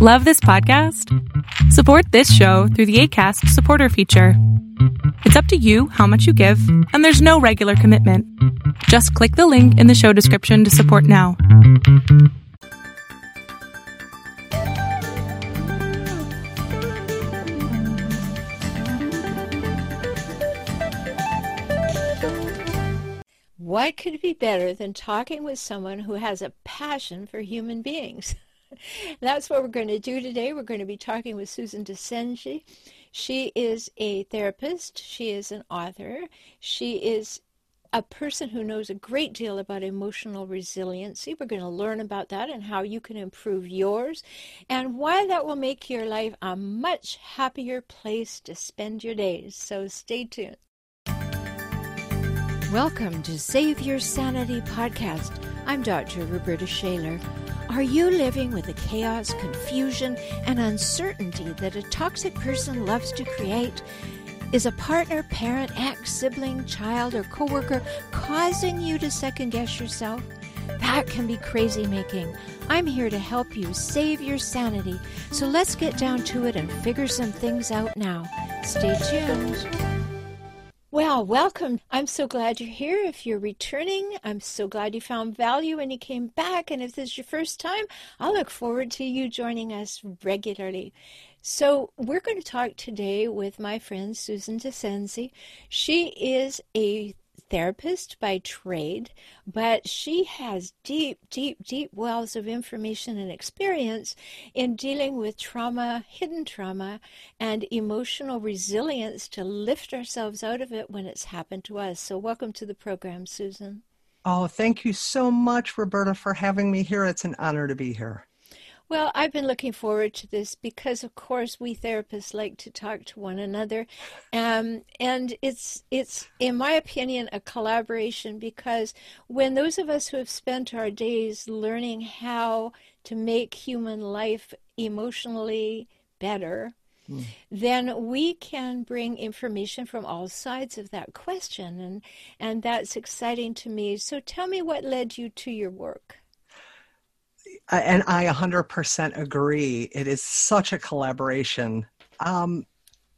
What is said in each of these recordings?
Love this podcast? Support this show through the ACAST supporter feature. It's up to you how much you give, and there's no regular commitment. Just click the link in the show description to support now. What could be better than talking with someone who has a passion for human beings? That's what we're going to do today. We're going to be talking with Susan Dascenzi. She is a therapist, she is an author, she is a person who knows a great deal about emotional resiliency. We're going to learn about that and how you can improve yours and why that will make your life a much happier place to spend your days. So stay tuned. Welcome to Save Your Sanity podcast. I'm Dr. Roberta Shaler. Are you living with the chaos, confusion, and uncertainty that a toxic person loves to create? Is a partner, parent, ex, sibling, child, or coworker causing you to second guess yourself? That can be crazy making. I'm here to help you save your sanity. So let's get down to it and figure some things out now. Stay tuned. Well, welcome. I'm so glad you're here. If you're returning, I'm so glad you found value and you came back. And if this is your first time, I look forward to you joining us regularly. So, we're going to talk today with my friend Susan Dascenzi. She is a therapist by trade, but she has deep, deep, deep wells of information and experience in dealing with trauma, hidden trauma, and emotional resilience to lift ourselves out of it when it's happened to us. So, welcome to the program, Susan. Oh, thank you so much, Roberta, for having me here. It's an honor to be here. Well, I've been looking forward to this because, of course, we therapists like to talk to one another, um, and it's it's, in my opinion, a collaboration because when those of us who have spent our days learning how to make human life emotionally better, mm. then we can bring information from all sides of that question, and and that's exciting to me. So, tell me what led you to your work and I 100% agree. It is such a collaboration. Um,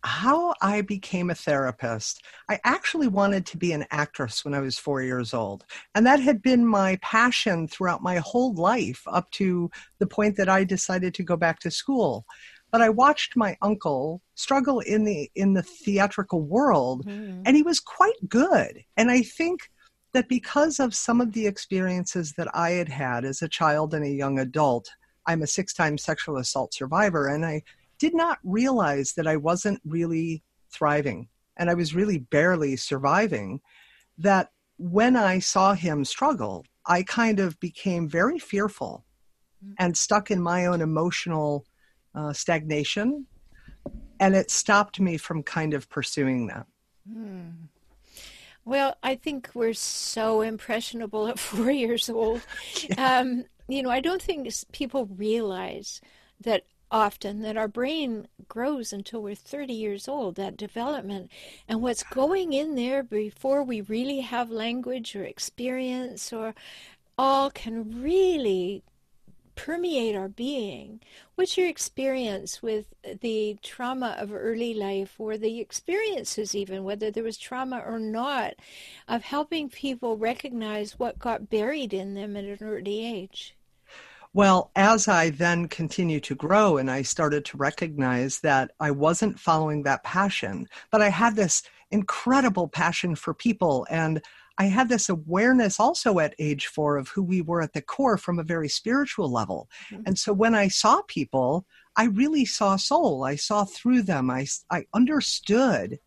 how I became a therapist, I actually wanted to be an actress when I was four years old. And that had been my passion throughout my whole life up to the point that I decided to go back to school. But I watched my uncle struggle in the in the theatrical world mm-hmm. and he was quite good. And I think that because of some of the experiences that I had had as a child and a young adult, I'm a six time sexual assault survivor, and I did not realize that I wasn't really thriving and I was really barely surviving. That when I saw him struggle, I kind of became very fearful mm. and stuck in my own emotional uh, stagnation. And it stopped me from kind of pursuing that. Mm. Well, I think we're so impressionable at four years old. Yeah. Um, you know, I don't think people realize that often that our brain grows until we're 30 years old, that development. And what's going in there before we really have language or experience or all can really permeate our being. What's your experience with the trauma of early life or the experiences, even whether there was trauma or not, of helping people recognize what got buried in them at an early age? Well, as I then continued to grow and I started to recognize that I wasn't following that passion, but I had this incredible passion for people and I had this awareness also at age four of who we were at the core from a very spiritual level. Mm-hmm. And so when I saw people, I really saw soul. I saw through them. I, I understood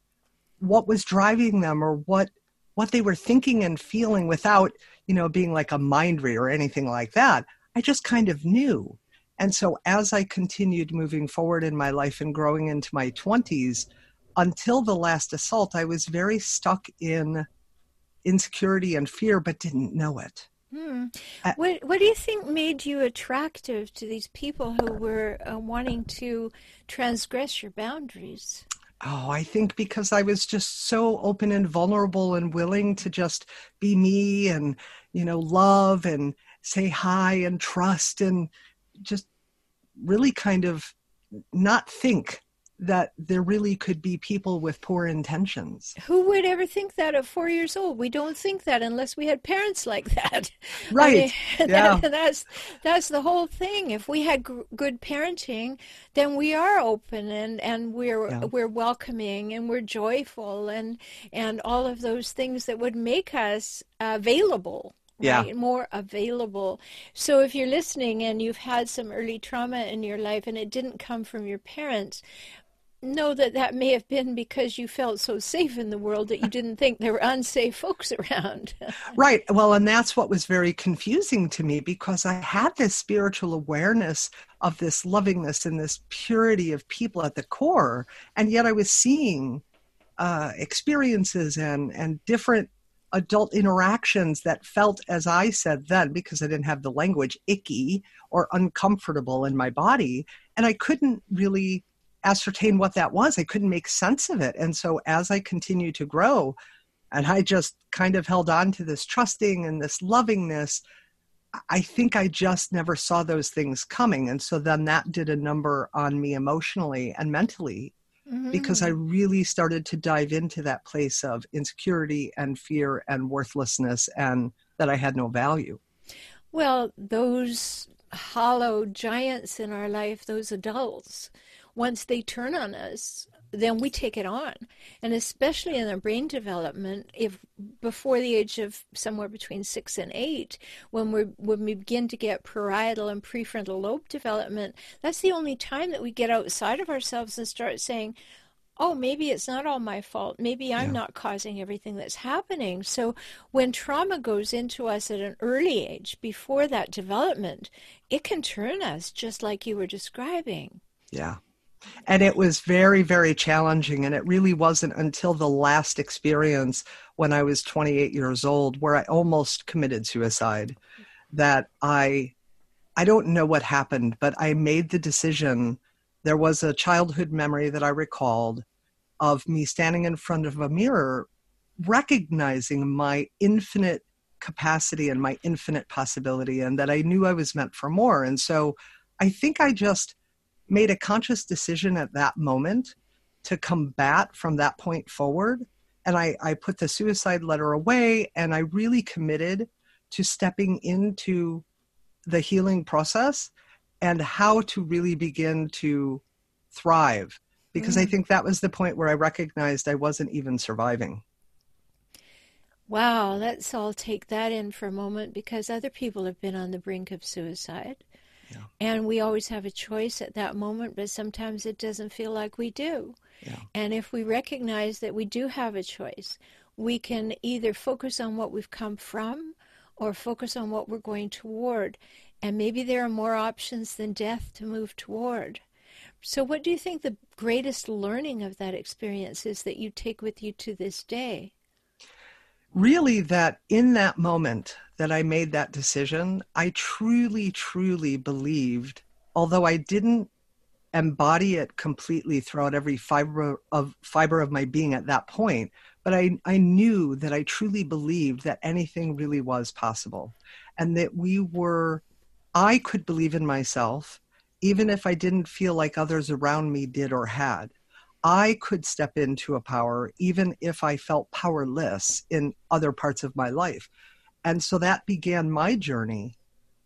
what was driving them or what what they were thinking and feeling without, you know, being like a mind reader or anything like that. I just kind of knew. And so as I continued moving forward in my life and growing into my 20s, until the last assault, I was very stuck in insecurity and fear, but didn't know it. Hmm. Uh, what What do you think made you attractive to these people who were uh, wanting to transgress your boundaries? Oh, I think because I was just so open and vulnerable and willing to just be me and you know love and say hi and trust and just really kind of not think that there really could be people with poor intentions. Who would ever think that at four years old? We don't think that unless we had parents like that. Right. I mean, yeah. That, that's that's the whole thing. If we had g- good parenting, then we are open and and we're yeah. we're welcoming and we're joyful and and all of those things that would make us available yeah. Right? more available. So if you're listening and you've had some early trauma in your life and it didn't come from your parents, know that that may have been because you felt so safe in the world that you didn't think there were unsafe folks around. right. Well, and that's what was very confusing to me because I had this spiritual awareness of this lovingness and this purity of people at the core, and yet I was seeing uh, experiences and and different adult interactions that felt, as I said then, because I didn't have the language, icky or uncomfortable in my body, and I couldn't really ascertain what that was. I couldn't make sense of it. And so as I continued to grow, and I just kind of held on to this trusting and this lovingness, I think I just never saw those things coming. And so then that did a number on me emotionally and mentally mm-hmm. because I mm. really started to dive into that place of insecurity and fear and worthlessness and that I had no value. Well, those hollow giants in our life, those adults, once they turn on us, then we take it on. And especially in their brain development, if before the age of somewhere between six and eight, when we when we begin to get parietal and prefrontal lobe development, that's the only time that we get outside of ourselves and start saying, oh, maybe it's not all my fault. Maybe I'm yeah. not causing everything that's happening. So when trauma goes into us at an early age, before that development, it can turn us just like you were describing. Yeah. And it was very, very challenging. And it really wasn't until the last experience when I was 28 years old, where I almost committed suicide, that I, I don't know what happened, but I made the decision. There was a childhood memory that I recalled of me standing in front of a mirror, recognizing my infinite capacity and my infinite possibility, and that I knew I was meant for more. And so I think I just made a conscious decision at that moment to combat from that point forward. And I, I put the suicide letter away and I really committed to stepping into the healing process and how to really begin to thrive. Because mm. I think that was the point where I recognized I wasn't even surviving. Wow, let's all take that in for a moment because other people have been on the brink of suicide. Yeah. And we always have a choice at that moment, but sometimes it doesn't feel like we do. Yeah. And if we recognize that we do have a choice, we can either focus on what we've come from or focus on what we're going toward. And maybe there are more options than death to move toward. So, what do you think the greatest learning of that experience is that you take with you to this day? Really, that in that moment, that I made that decision, I truly, truly believed, although I didn't embody it completely throughout every fiber of fiber of my being at that point, but I, I knew that I truly believed that anything really was possible and that we were I could believe in myself, even if I didn't feel like others around me did or had. I could step into a power even if I felt powerless in other parts of my life. And so that began my journey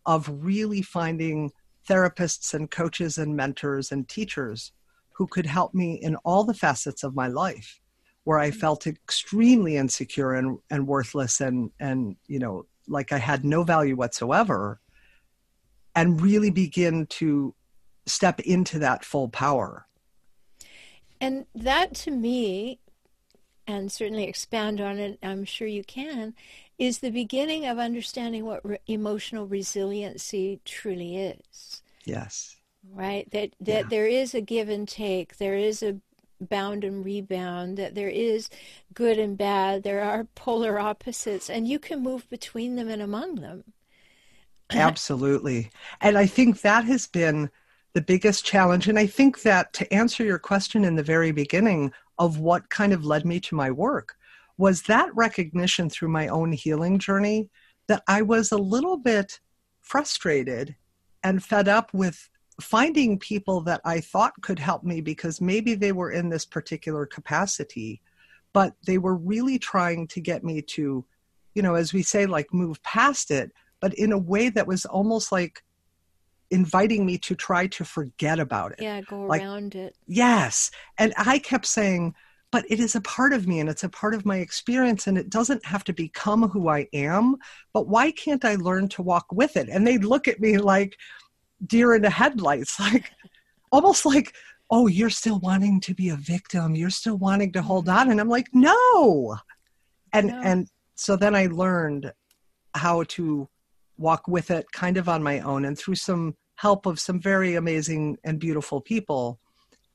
of really finding therapists and coaches and mentors and teachers who could help me in all the facets of my life where I mm-hmm. felt extremely insecure and, and worthless and, and, you know, like I had no value whatsoever and really begin to step into that full power. And that to me, and certainly expand on it, I'm sure you can, is the beginning of understanding what re- emotional resiliency truly is. Yes. Right? That that yeah. there is a give and take, there is a bound and rebound, that there is good and bad, there are polar opposites, and you can move between them and among them. Absolutely. And I think that has been the biggest challenge. And I think that to answer your question in the very beginning of what kind of led me to my work, was that recognition through my own healing journey that I was a little bit frustrated and fed up with finding people that I thought could help me because maybe they were in this particular capacity, but they were really trying to get me to, you know, as we say, like move past it, but in a way that was almost like inviting me to try to forget about it. Yeah, go Like- around it. Yes. And I kept saying, but it is a part of me and it's a part of my experience and it doesn't have to become who I am. But why can't I learn to walk with it? And they'd look at me like deer in the headlights, like almost like, oh, you're still wanting to be a victim. You're still wanting to hold mm-hmm. on. And I'm like, no. And No. and so then I learned how to walk with it kind of on my own and through some help of some very amazing and beautiful people.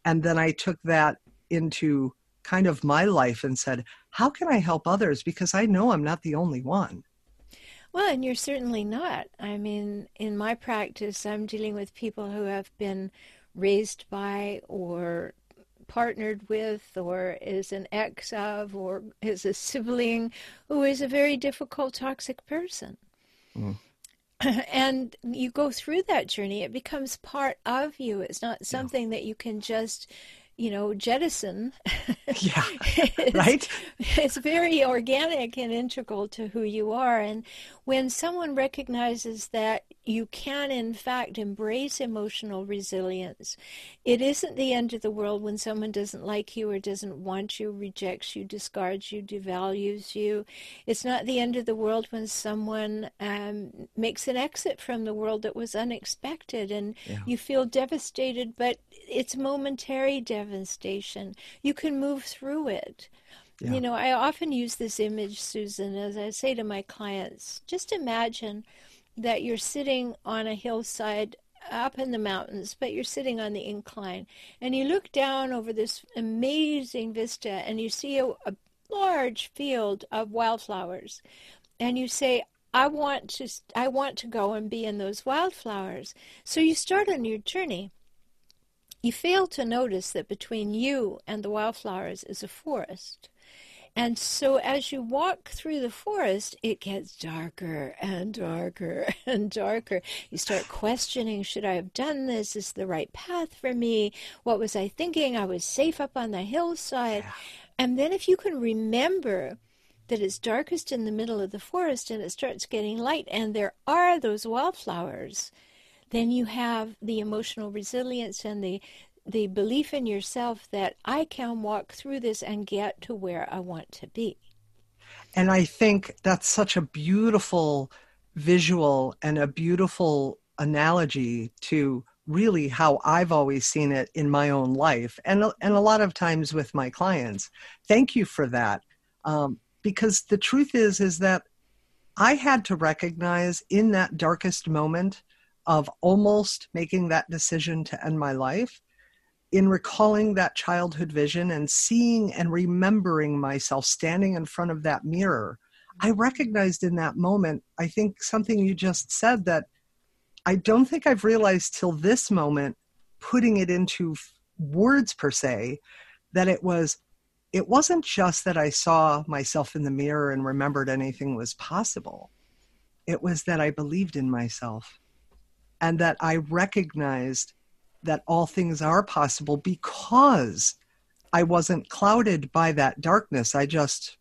And then I took that into kind of my life and said, how can I help others? Because I know I'm not the only one. Well, and you're certainly not. I mean, in my practice, I'm dealing with people who have been raised by or partnered with or is an ex of or is a sibling who is a very difficult toxic person. Mm. And you go through that journey, it becomes part of you. It's not something that you can just, you know, jettison. Yeah. It's- Right? it's very organic and integral to who you are. And when someone recognizes that you can, in fact, embrace emotional resilience, it isn't the end of the world when someone doesn't like you or doesn't want you, rejects you, discards you, devalues you. It's not the end of the world when someone um, makes an exit from the world that was unexpected and Yeah. you feel devastated, but it's momentary devastation. You can move through it. Yeah. You know, I often use this image, Susan, as I say to my clients just imagine that you're sitting on a hillside up in the mountains, but you're sitting on the incline, and you look down over this amazing vista and you see a, a large field of wildflowers, and you say, I want to I want to go and be in those wildflowers. So you start on your journey. You fail to notice that between you and the wildflowers is a forest. And so as you walk through the forest, it gets darker and darker and darker. You start questioning should I have done this? Is the right path for me? What was I thinking? I was safe up on the hillside. And then if you can remember that it's darkest in the middle of the forest and it starts getting light, and there are those wildflowers, then you have the emotional resilience and the the belief in yourself that I can walk through this and get to where I want to be. And I think that's such a beautiful visual and a beautiful analogy to really how I've always seen it in my own life and, and a lot of times with my clients. Thank you for that. Um, because the truth is, is that I had to recognize in that darkest moment of almost making that decision to end my life, in recalling that childhood vision and seeing and remembering myself standing in front of that mirror, I mm-hmm. recognized in that moment, I think something you just said that I don't think I've realized till this moment, putting it into words per se, that it was. It wasn't just that I saw myself in the mirror and remembered anything was possible. It was that I believed in myself and that I recognized that all things are possible because I wasn't clouded by that darkness. I just,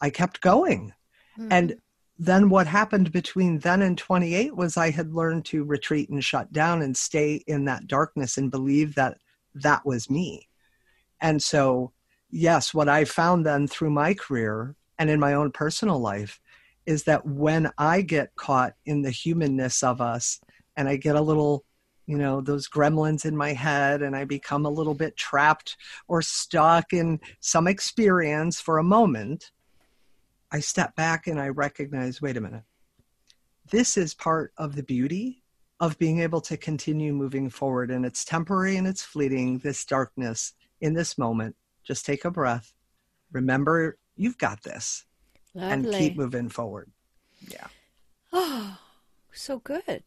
I kept going. Hmm. And then what happened between then and 28 was I had learned to retreat and shut down and stay in that darkness and believe that that was me. And so, yes, what I found then through my career and in my own personal life is that when I get caught in the humanness of us and I get a little you know those gremlins in my head and i become a little bit trapped or stuck in some experience for a moment i step back and i recognize wait a minute. This is part of the beauty of being able to continue moving forward and it's temporary and it's fleeting this darkness in this moment. Just take a breath. Remember you've got this. And keep moving forward. Yeah. Oh, so good.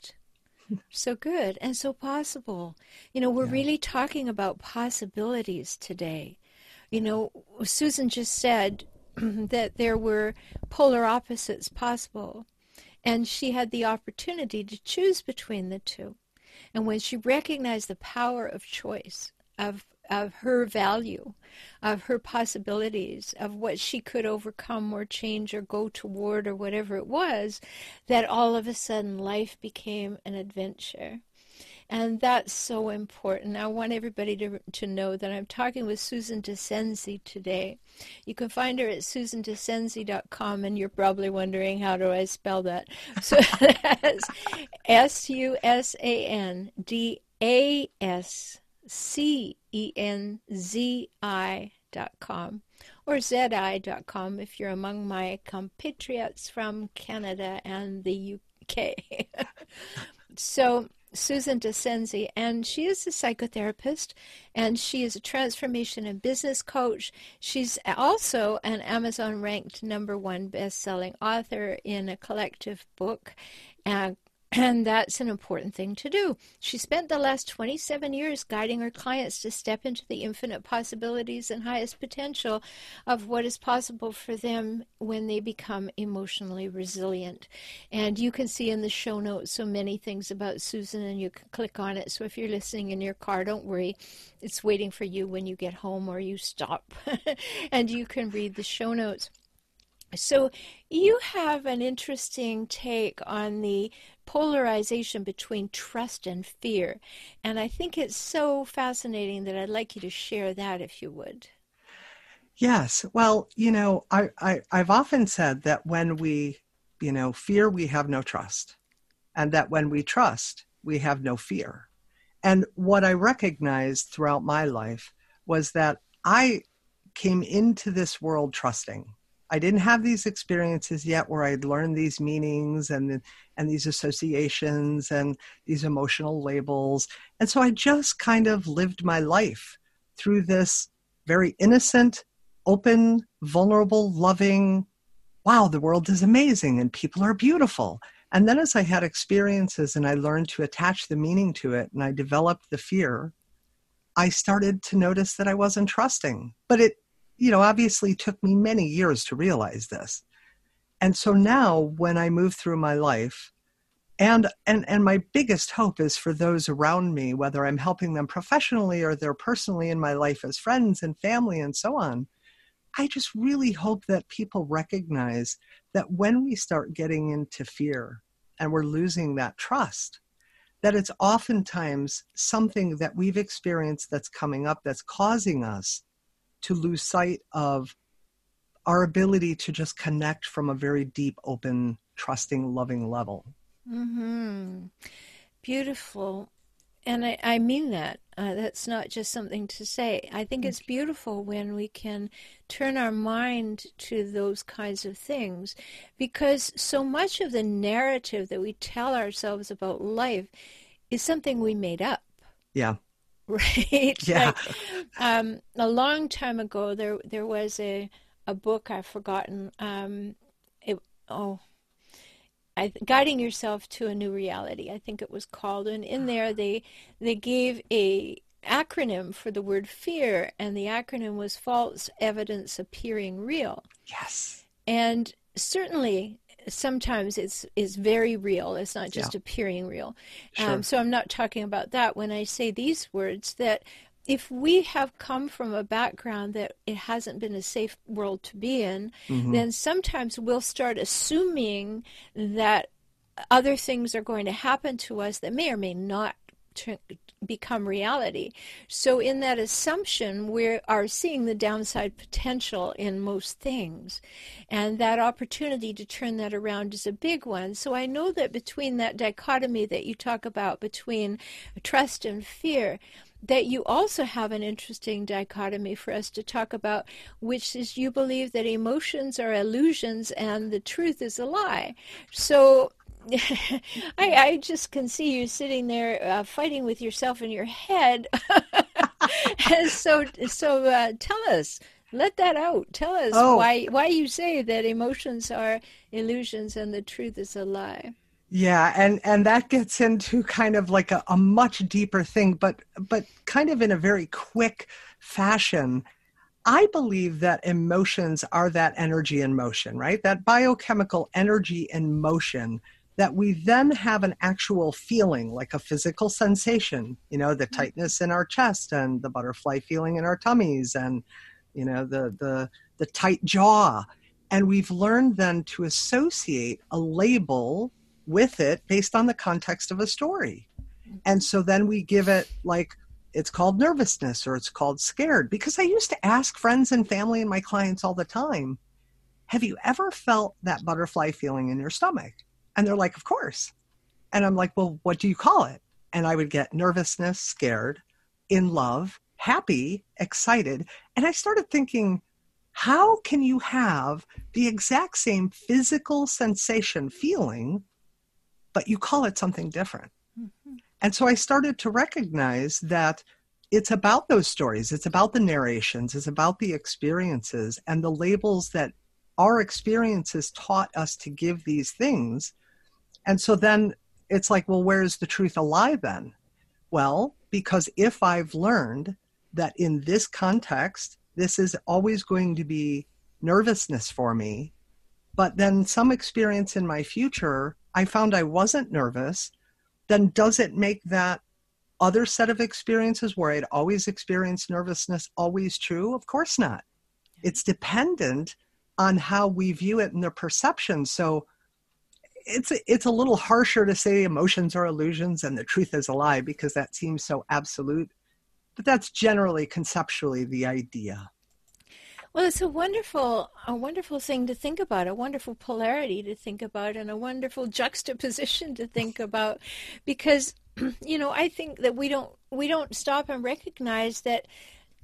So good and so possible. You know, we're Yeah. really talking about possibilities today. You know, Susan just said that there were polar opposites possible, and she had the opportunity to choose between the two. And when she recognized the power of choice, of of her value, of her possibilities, of what she could overcome or change or go toward or whatever it was, that all of a sudden life became an adventure. And that's so important. I want everybody to, to know that I'm talking with Susan Dascenzi today. You can find her at susandascenzi.com, and you're probably wondering, how do I spell that? So that's S U S A N D A S C E N Z I dot com or ZI.com if you're among my compatriots from Canada and the UK. so Susan Dascenzi, and she is a psychotherapist and she is a transformation and business coach. She's also an Amazon ranked number one best selling author in a collective book. Uh, and that's an important thing to do. She spent the last 27 years guiding her clients to step into the infinite possibilities and highest potential of what is possible for them when they become emotionally resilient. And you can see in the show notes so many things about Susan, and you can click on it. So if you're listening in your car, don't worry, it's waiting for you when you get home or you stop, and you can read the show notes. So, you have an interesting take on the polarization between trust and fear. And I think it's so fascinating that I'd like you to share that if you would. Yes. Well, you know, I, I, I've often said that when we, you know, fear, we have no trust. And that when we trust, we have no fear. And what I recognized throughout my life was that I came into this world trusting. I didn't have these experiences yet where I'd learned these meanings and and these associations and these emotional labels. And so I just kind of lived my life through this very innocent, open, vulnerable, loving, wow, the world is amazing and people are beautiful. And then as I had experiences and I learned to attach the meaning to it and I developed the fear, I started to notice that I wasn't trusting. But it you know, obviously took me many years to realize this. And so now when I move through my life, and, and and my biggest hope is for those around me, whether I'm helping them professionally or they're personally in my life as friends and family and so on. I just really hope that people recognize that when we start getting into fear and we're losing that trust, that it's oftentimes something that we've experienced that's coming up that's causing us to lose sight of our ability to just connect from a very deep, open, trusting, loving level. Mm-hmm. Beautiful. And I, I mean that. Uh, that's not just something to say. I think it's beautiful when we can turn our mind to those kinds of things because so much of the narrative that we tell ourselves about life is something we made up. Yeah. right? Yeah. Like, um, a long time ago, there there was a a book I've forgotten. Um, it oh, I, guiding yourself to a new reality. I think it was called, and in there they they gave a acronym for the word fear, and the acronym was false evidence appearing real. Yes. And certainly sometimes it's is very real. It's not just yeah. appearing real. Sure. Um, so I'm not talking about that when I say these words. That if we have come from a background that it hasn't been a safe world to be in, mm-hmm. then sometimes we'll start assuming that other things are going to happen to us that may or may not become reality. So, in that assumption, we are seeing the downside potential in most things. And that opportunity to turn that around is a big one. So, I know that between that dichotomy that you talk about between trust and fear, that you also have an interesting dichotomy for us to talk about, which is you believe that emotions are illusions and the truth is a lie. So, I, I just can see you sitting there uh, fighting with yourself in your head. so, so uh, tell us, let that out. Tell us oh. why why you say that emotions are illusions and the truth is a lie. Yeah, and and that gets into kind of like a, a much deeper thing, but but kind of in a very quick fashion. I believe that emotions are that energy in motion, right? That biochemical energy in motion that we then have an actual feeling, like a physical sensation, you know, the mm-hmm. tightness in our chest and the butterfly feeling in our tummies and, you know, the, the, the tight jaw. And we've learned then to associate a label with it based on the context of a story. Mm-hmm. And so then we give it like, it's called nervousness or it's called scared. Because I used to ask friends and family and my clients all the time, have you ever felt that butterfly feeling in your stomach? And they're like, Of course. And I'm like, Well, what do you call it? And I would get nervousness, scared, in love, happy, excited. And I started thinking, how can you have the exact same physical sensation, feeling, but you call it something different? Mm-hmm. And so I started to recognize that it's about those stories, it's about the narrations, it's about the experiences and the labels that our experiences taught us to give these things and so then it's like, well, where's the truth a lie then? Well, because if I've learned that in this context, this is always going to be nervousness for me, but then some experience in my future, I found I wasn't nervous, then does it make that other set of experiences where I'd always experienced nervousness always true? Of course not. It's dependent on how we view it and the perception. So it's it's a little harsher to say emotions are illusions and the truth is a lie because that seems so absolute but that's generally conceptually the idea. Well it's a wonderful a wonderful thing to think about a wonderful polarity to think about and a wonderful juxtaposition to think about because you know i think that we don't we don't stop and recognize that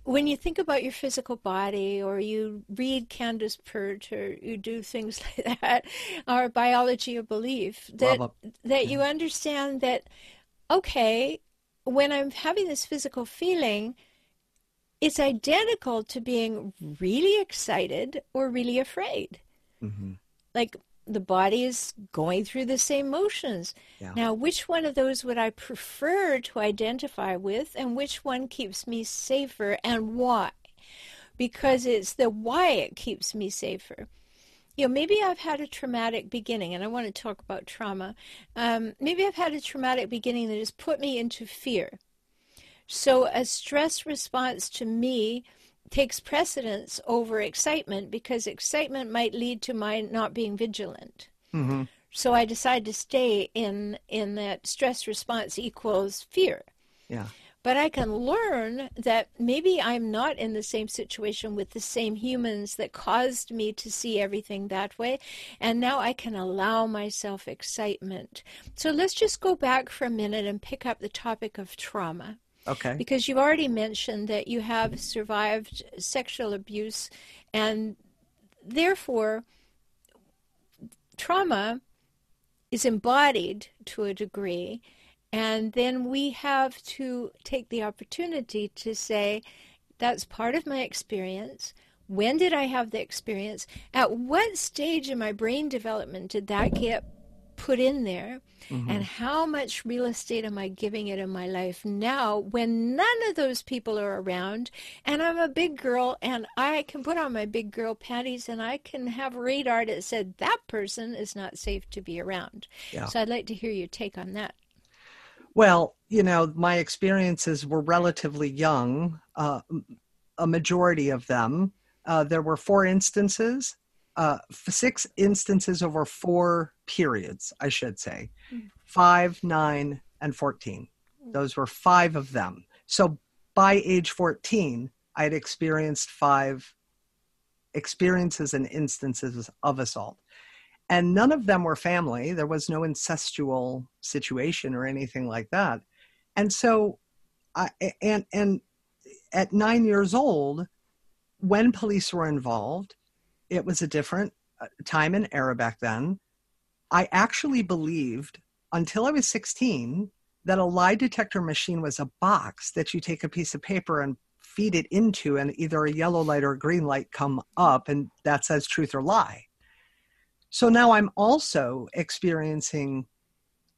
when you think about your physical body or you read Candace Pert or you do things like that, or biology of belief, that that you understand that okay, when I'm having this physical feeling, it's identical to being really excited or really afraid. Mm-hmm. Like the body is going through the same motions. Yeah. Now, which one of those would I prefer to identify with, and which one keeps me safer, and why? Because it's the why it keeps me safer. You know, maybe I've had a traumatic beginning, and I want to talk about trauma. Um, maybe I've had a traumatic beginning that has put me into fear. So, a stress response to me takes precedence over excitement because excitement might lead to my not being vigilant. Mm-hmm. So I decide to stay in in that stress response equals fear. Yeah. But I can learn that maybe I'm not in the same situation with the same humans that caused me to see everything that way. And now I can allow myself excitement. So let's just go back for a minute and pick up the topic of trauma. Okay. Because you've already mentioned that you have survived sexual abuse, and therefore, trauma is embodied to a degree. And then we have to take the opportunity to say, that's part of my experience. When did I have the experience? At what stage in my brain development did that get put in there mm-hmm. and how much real estate am I giving it in my life now when none of those people are around and I'm a big girl and I can put on my big girl panties and I can have radar that said that person is not safe to be around. Yeah. So I'd like to hear your take on that. Well, you know, my experiences were relatively young, uh, a majority of them. Uh, there were four instances uh, six instances over four periods, I should say mm. five, nine, and 14. Those were five of them. So by age 14, I had experienced five experiences and instances of assault. And none of them were family. There was no incestual situation or anything like that. And so, I, and, and at nine years old, when police were involved, it was a different uh, time and era back then. I actually believed until I was 16 that a lie detector machine was a box that you take a piece of paper and feed it into, and either a yellow light or a green light come up, and that says truth or lie. So now I'm also experiencing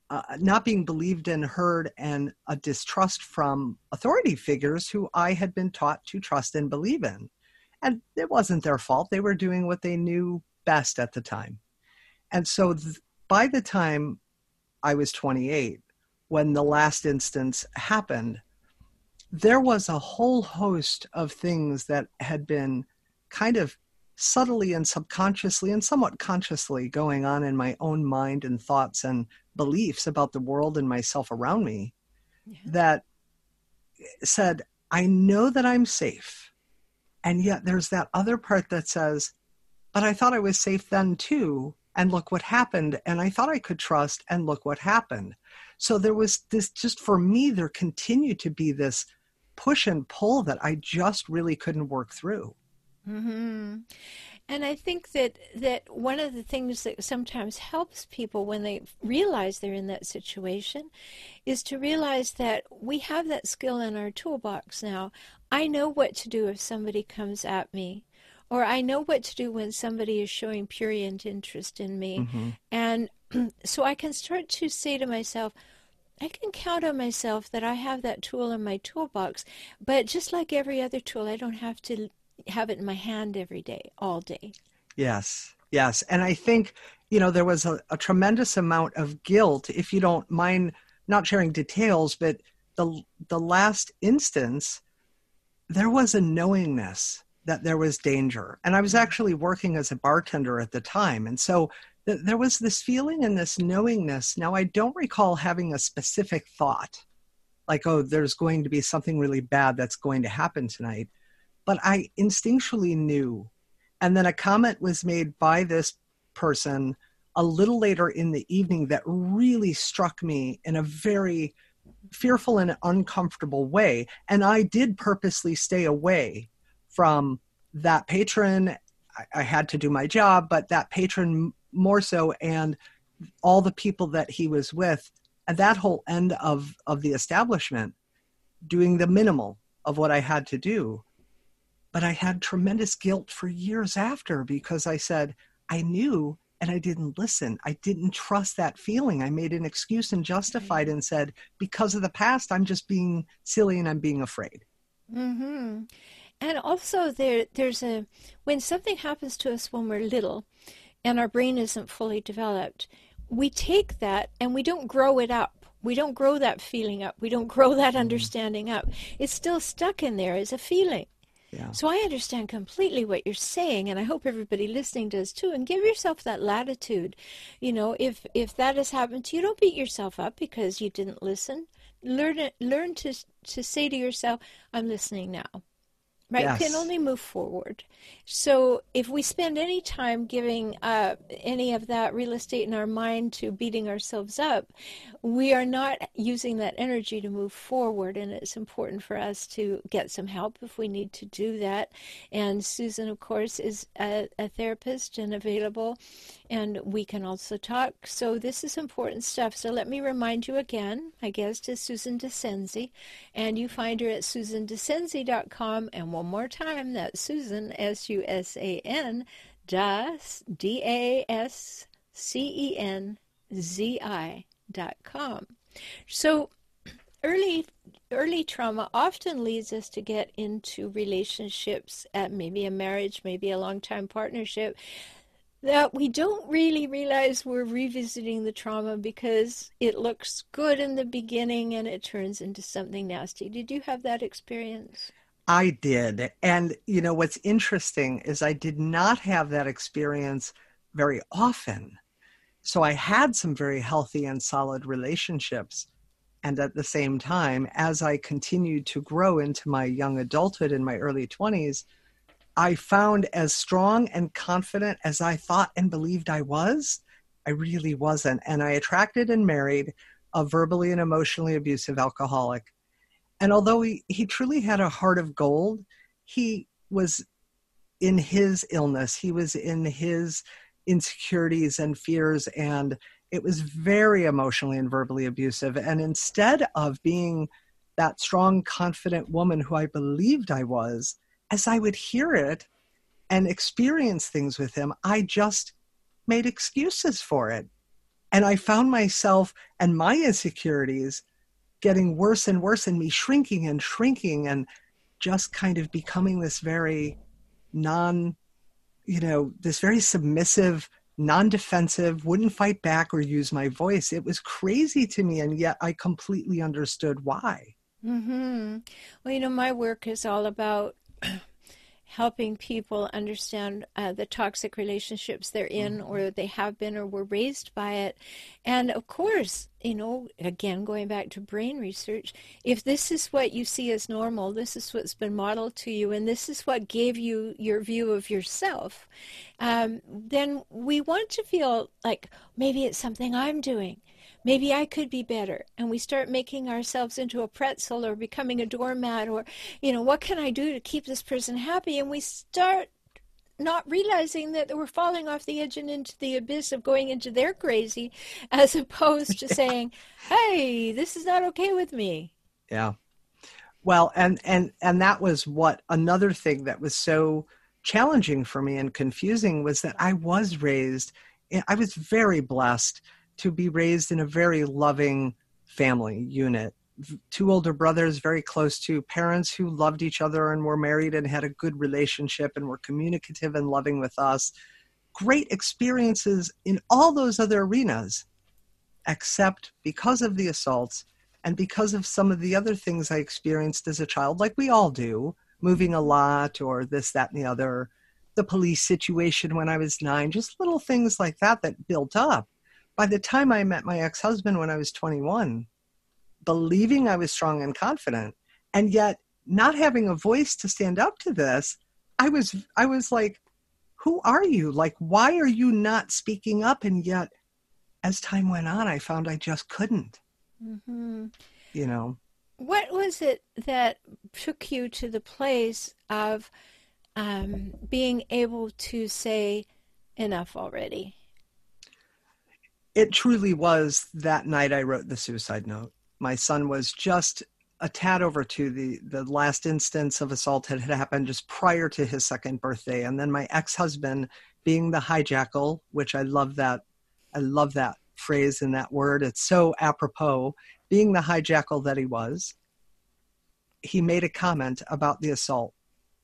uh, not being believed and heard and a distrust from authority figures who I had been taught to trust and believe in. And it wasn't their fault. They were doing what they knew best at the time. And so th- by the time I was 28, when the last instance happened, there was a whole host of things that had been kind of subtly and subconsciously and somewhat consciously going on in my own mind and thoughts and beliefs about the world and myself around me yeah. that said, I know that I'm safe. And yet there's that other part that says, but I thought I was safe then too. And look what happened. And I thought I could trust, and look what happened. So there was this, just for me, there continued to be this push and pull that I just really couldn't work through. Mm-hmm. And I think that that one of the things that sometimes helps people when they realize they're in that situation is to realize that we have that skill in our toolbox now. I know what to do if somebody comes at me or I know what to do when somebody is showing purient interest in me. Mm-hmm. And so I can start to say to myself, I can count on myself that I have that tool in my toolbox, but just like every other tool, I don't have to have it in my hand every day, all day. Yes, yes. And I think, you know, there was a, a tremendous amount of guilt, if you don't mind not sharing details, but the the last instance, there was a knowingness that there was danger. And I was mm-hmm. actually working as a bartender at the time. And so th- there was this feeling and this knowingness. Now, I don't recall having a specific thought like, oh, there's going to be something really bad that's going to happen tonight but I instinctually knew. And then a comment was made by this person a little later in the evening that really struck me in a very fearful and uncomfortable way. And I did purposely stay away from that patron. I, I had to do my job, but that patron more so, and all the people that he was with, and that whole end of, of the establishment, doing the minimal of what I had to do but I had tremendous guilt for years after because I said, I knew and I didn't listen. I didn't trust that feeling. I made an excuse and justified and said, because of the past, I'm just being silly and I'm being afraid. Mm-hmm. And also, there, there's a when something happens to us when we're little, and our brain isn't fully developed, we take that and we don't grow it up. We don't grow that feeling up. We don't grow that mm-hmm. understanding up. It's still stuck in there as a feeling. So I understand completely what you're saying, and I hope everybody listening does too. And give yourself that latitude. You know, if if that has happened to you, don't beat yourself up because you didn't listen. Learn it, learn to to say to yourself, "I'm listening now." Right? Yes. Can only move forward. So if we spend any time giving uh, any of that real estate in our mind to beating ourselves up, we are not using that energy to move forward. And it's important for us to get some help if we need to do that. And Susan, of course, is a, a therapist and available, and we can also talk. So this is important stuff. So let me remind you again. My guest is Susan Dascenzi, and you find her at susandascenzi.com and we'll one more time. That's Susan, S U S A N, Das, D A S C E N Z I dot com. So, early early trauma often leads us to get into relationships at maybe a marriage, maybe a long time partnership that we don't really realize we're revisiting the trauma because it looks good in the beginning and it turns into something nasty. Did you have that experience? I did. And, you know, what's interesting is I did not have that experience very often. So I had some very healthy and solid relationships. And at the same time, as I continued to grow into my young adulthood in my early 20s, I found as strong and confident as I thought and believed I was, I really wasn't. And I attracted and married a verbally and emotionally abusive alcoholic and although he, he truly had a heart of gold, he was in his illness, he was in his insecurities and fears, and it was very emotionally and verbally abusive. And instead of being that strong, confident woman who I believed I was, as I would hear it and experience things with him, I just made excuses for it. And I found myself and my insecurities getting worse and worse and me shrinking and shrinking and just kind of becoming this very non you know this very submissive non defensive, wouldn't fight back or use my voice. It was crazy to me, and yet I completely understood why. Mm-hmm. Well, you know, my work is all about helping people understand uh, the toxic relationships they're in mm-hmm. or they have been or were raised by it. And of course, you know, again, going back to brain research, if this is what you see as normal, this is what's been modeled to you, and this is what gave you your view of yourself, um, then we want to feel like maybe it's something I'm doing maybe I could be better. And we start making ourselves into a pretzel or becoming a doormat or, you know, what can I do to keep this person happy? And we start not realizing that we're falling off the edge and into the abyss of going into their crazy as opposed to saying, hey, this is not okay with me. Yeah. Well, and and and that was what another thing that was so challenging for me and confusing was that I was raised I was very blessed to be raised in a very loving family unit. Two older brothers, very close to parents who loved each other and were married and had a good relationship and were communicative and loving with us. Great experiences in all those other arenas, except because of the assaults and because of some of the other things I experienced as a child, like we all do, moving a lot or this, that, and the other, the police situation when I was nine, just little things like that that built up by the time I met my ex husband when I was 21, believing I was strong and confident, and yet not having a voice to stand up to this, I was I was like, who are you? Like, why are you not speaking up? And yet, as time went on, I found I just couldn't. Mm-hmm. You know, what was it that took you to the place of um, being able to say enough already? It truly was that night I wrote the suicide note. My son was just a tad over two. The, the last instance of assault had, had happened just prior to his second birthday. And then my ex husband, being the hijackal, which I love that, I love that phrase and that word. It's so apropos. Being the hijackal that he was, he made a comment about the assault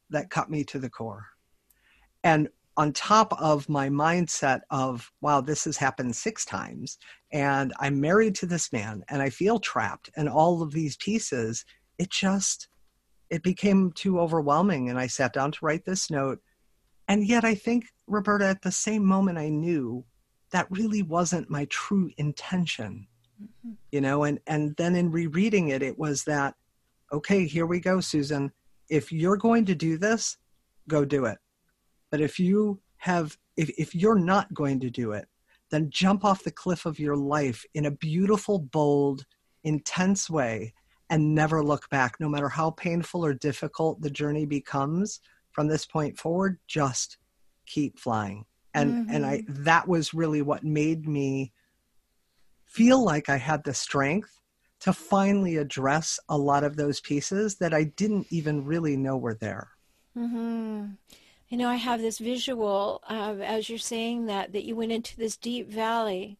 that cut me to the core. And on top of my mindset of wow this has happened six times and i'm married to this man and i feel trapped and all of these pieces it just it became too overwhelming and i sat down to write this note. And yet i think roberta at the same moment i knew that really wasn't my true intention. Mm-hmm. you know and and then in rereading it it was that okay here we go susan. If you're going to do this go do it but if you have, if, if you're not going to do it, then jump off the cliff of your life in a beautiful, bold, intense way and never look back, no matter how painful or difficult the journey becomes from this point forward, just keep flying. And mm-hmm. and I mm-hmm. that was really what made me feel like I had the strength to finally address a lot of those pieces that I didn't even really know were there. Mm-hmm you know, I have this visual of, as you're saying that, that you went into this deep valley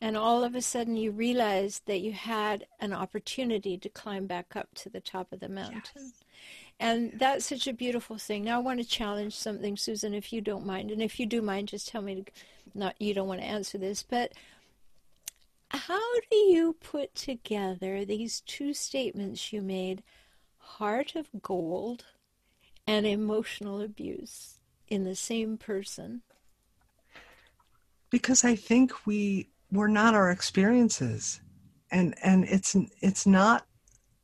and all of a sudden you realized that you had an opportunity to climb back up to the top of the mountain. Yes. And that's such a beautiful thing. Now I want to challenge something, Susan, if you don't mind. And if you do mind, just tell me to, not you don't want to answer this, but how do you put together these two statements you made, heart of gold and emotional abuse in the same person? Because I think we we're not our experiences. And and it's it's not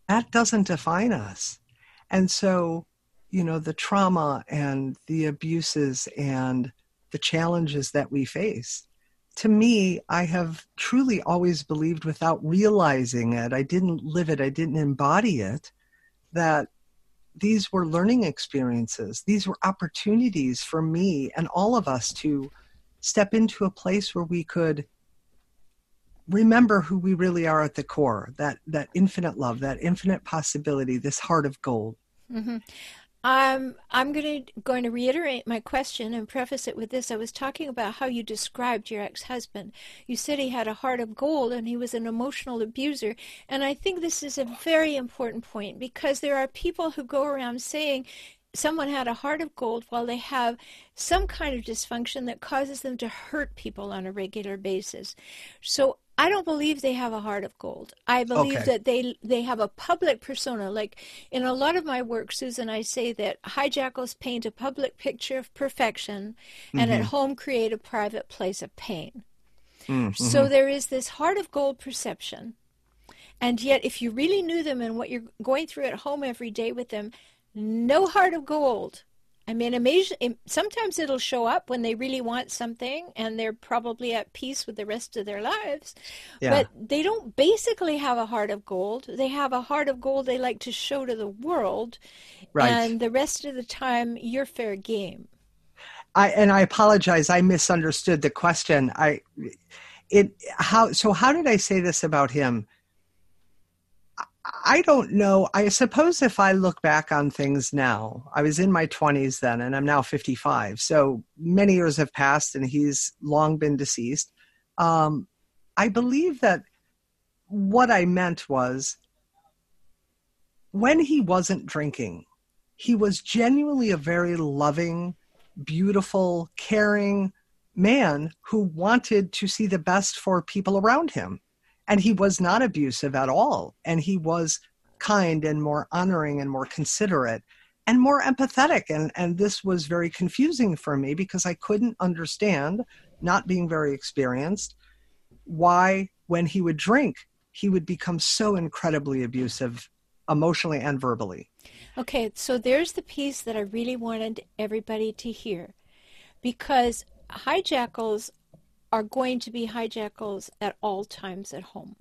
that doesn't define us. And so, you know, the trauma and the abuses and the challenges that we face. To me, I have truly always believed without realizing it, I didn't live it, I didn't embody it, that these were learning experiences. These were opportunities for me and all of us to step into a place where we could remember who we really are at the core that that infinite love that infinite possibility this heart of gold mm-hmm. Um, I'm going to going to reiterate my question and preface it with this. I was talking about how you described your ex-husband. You said he had a heart of gold and he was an emotional abuser, and I think this is a very important point because there are people who go around saying someone had a heart of gold while they have some kind of dysfunction that causes them to hurt people on a regular basis. So I don't believe they have a heart of gold. I believe Okay. that they they have a public persona. Like in a lot of my work, Susan, I say that hijackals paint a public picture of perfection, and at mm-hmm. home create a private place of pain. Mm, so mm-hmm. there is this heart of gold perception. And yet, if you really knew them and what you're going through at home every day with them, no heart of gold. I mean, amazing, sometimes it'll show up when they really want something and they're probably at peace with the rest of their lives. Yeah. But they don't basically have a heart of gold. They have a heart of gold they like to show to the world. Right. And the rest of the time, you're fair game. I and I apologize. I misunderstood the question. I it how so how did I say this about him? I- don't know. I suppose if I look back on things now, I was in my 20s then and I'm now 55. So many years have passed and he's long been deceased. Um, I believe that what I meant was when he wasn't drinking, he was genuinely a very loving, beautiful, caring man who wanted to see the best for people around him. And he was not abusive at all. And he was kind and more honoring and more considerate and more empathetic. And, and this was very confusing for me because I couldn't understand, not being very experienced, why when he would drink, he would become so incredibly abusive emotionally and verbally. Okay, so there's the piece that I really wanted everybody to hear because hijackals are going to be hijackals at all times at home.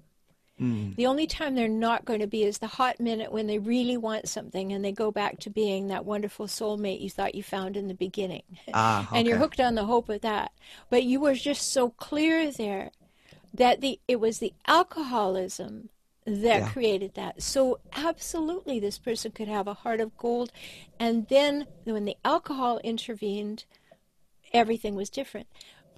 The only time they're not going to be is the hot minute when they really want something and they go back to being that wonderful soulmate you thought you found in the beginning. Ah, And you're hooked on the hope of that. But you were just so clear there that the it was the alcoholism that Yeah. created that. So absolutely this person could have a heart of gold and then when the alcohol intervened everything was different.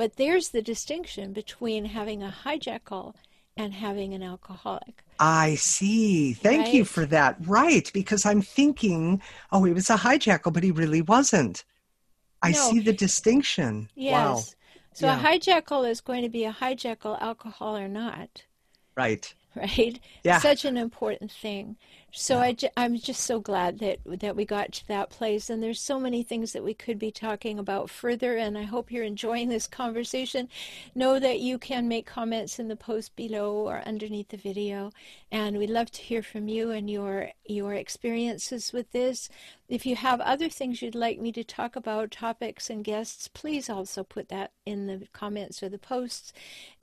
But there's the distinction between having a hijackal and having an alcoholic. I see. Thank you for that. Right, because I'm thinking, oh, he was a hijackal, but he really wasn't. I No. see the distinction. Wow. Yes. So Yeah. a hijackal is going to be a hijackal, alcohol or not. Right. right? Yeah. Such an important thing. So I ju- I'm just so glad that that we got to that place, and there's so many things that we could be talking about further. And I hope you're enjoying this conversation. Know that you can make comments in the post below or underneath the video, and we'd love to hear from you and your your experiences with this. If you have other things you'd like me to talk about, topics and guests, please also put that in the comments or the posts.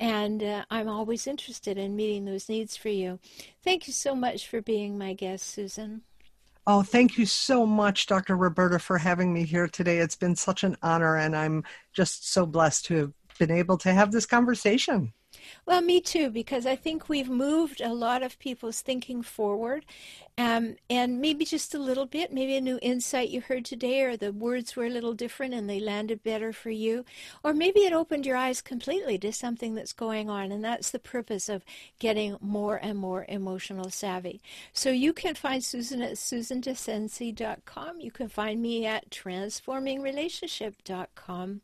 And uh, I'm always interested in meeting those needs for you. Thank you so much for being my guest, Susan. Oh, thank you so much, Dr. Roberta, for having me here today. It's been such an honor, and I'm just so blessed to have been able to have this conversation. Well, me too, because I think we've moved a lot of people's thinking forward. Um, and maybe just a little bit, maybe a new insight you heard today, or the words were a little different and they landed better for you. Or maybe it opened your eyes completely to something that's going on. And that's the purpose of getting more and more emotional savvy. So you can find Susan at susandascenzi.com. You can find me at transformingrelationship.com.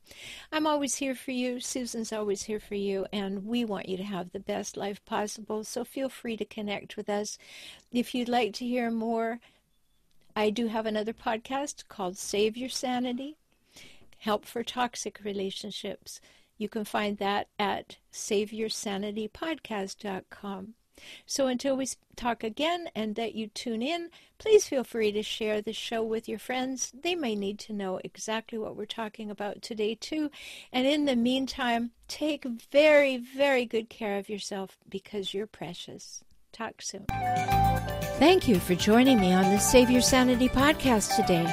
I'm always here for you. Susan's always here for you. And we want you to have the best life possible. So feel free to connect with us. If you'd like to hear more, I do have another podcast called Save Your Sanity Help for Toxic Relationships. You can find that at SaveYourSanityPodcast.com. So until we talk again and that you tune in, please feel free to share the show with your friends. They may need to know exactly what we're talking about today, too. And in the meantime, take very, very good care of yourself because you're precious. Talk soon. Thank you for joining me on the Save Your Sanity podcast today.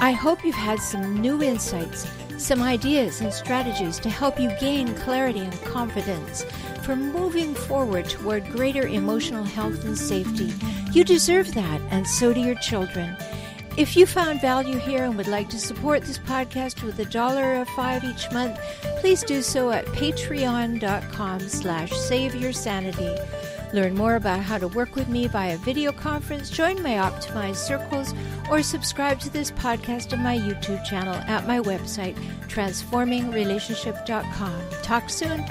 I hope you've had some new insights, some ideas and strategies to help you gain clarity and confidence for moving forward toward greater emotional health and safety. You deserve that, and so do your children. If you found value here and would like to support this podcast with a dollar or five each month, please do so at patreon.com slash save your sanity. Learn more about how to work with me via video conference, join my optimized circles, or subscribe to this podcast and my YouTube channel at my website, transformingrelationship.com. Talk soon.